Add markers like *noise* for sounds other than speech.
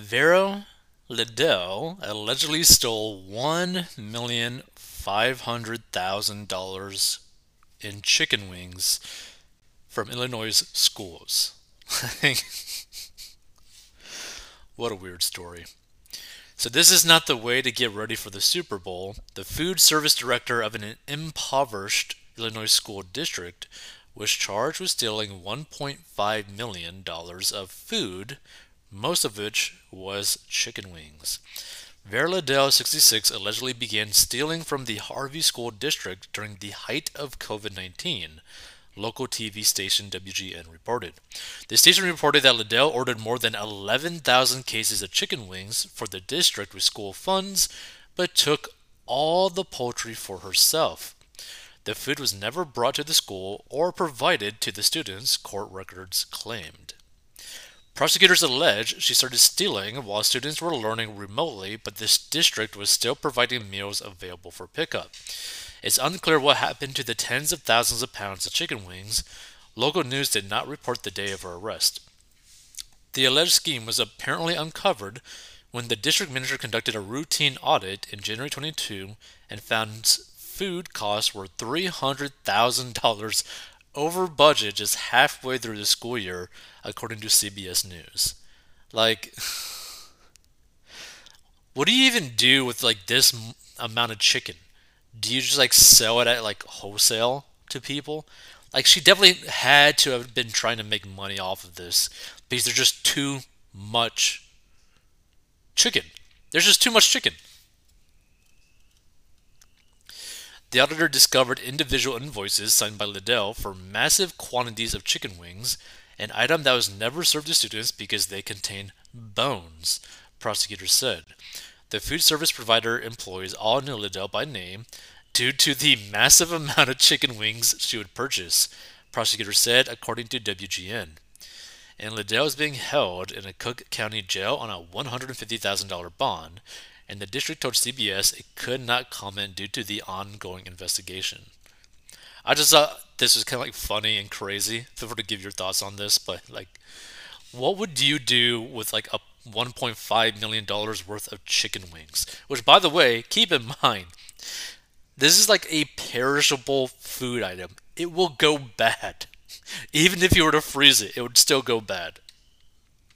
Vera Liddell allegedly stole one million five hundred thousand dollars in chicken wings from Illinois schools. *laughs* what a weird story. So, this is not the way to get ready for the Super Bowl. The food service director of an impoverished Illinois school district was charged with stealing $1.5 million of food, most of which was chicken wings. Vera Liddell, 66, allegedly began stealing from the Harvey School District during the height of COVID 19 local TV station WGN reported. The station reported that Liddell ordered more than 11,000 cases of chicken wings for the district with school funds, but took all the poultry for herself. The food was never brought to the school or provided to the students, court records claimed. Prosecutors allege she started stealing while students were learning remotely, but this district was still providing meals available for pickup. It's unclear what happened to the tens of thousands of pounds of chicken wings. Local news did not report the day of her arrest. The alleged scheme was apparently uncovered when the district manager conducted a routine audit in January 22 and found food costs were $300,000 over budget just halfway through the school year, according to CBS News. Like, *laughs* what do you even do with like this amount of chicken? do you just like sell it at like wholesale to people? Like she definitely had to have been trying to make money off of this because there's just too much chicken. There's just too much chicken. The auditor discovered individual invoices signed by Liddell for massive quantities of chicken wings, an item that was never served to students because they contain bones, prosecutors said. The food service provider employees all knew Liddell by name due to the massive amount of chicken wings she would purchase, prosecutors said, according to WGN. And Liddell is being held in a Cook County jail on a $150,000 bond, and the district told CBS it could not comment due to the ongoing investigation. I just thought this was kind of like funny and crazy. Feel free to give your thoughts on this, but like, what would you do with like a $1.5 million worth of chicken wings. Which, by the way, keep in mind, this is like a perishable food item. It will go bad. *laughs* Even if you were to freeze it, it would still go bad.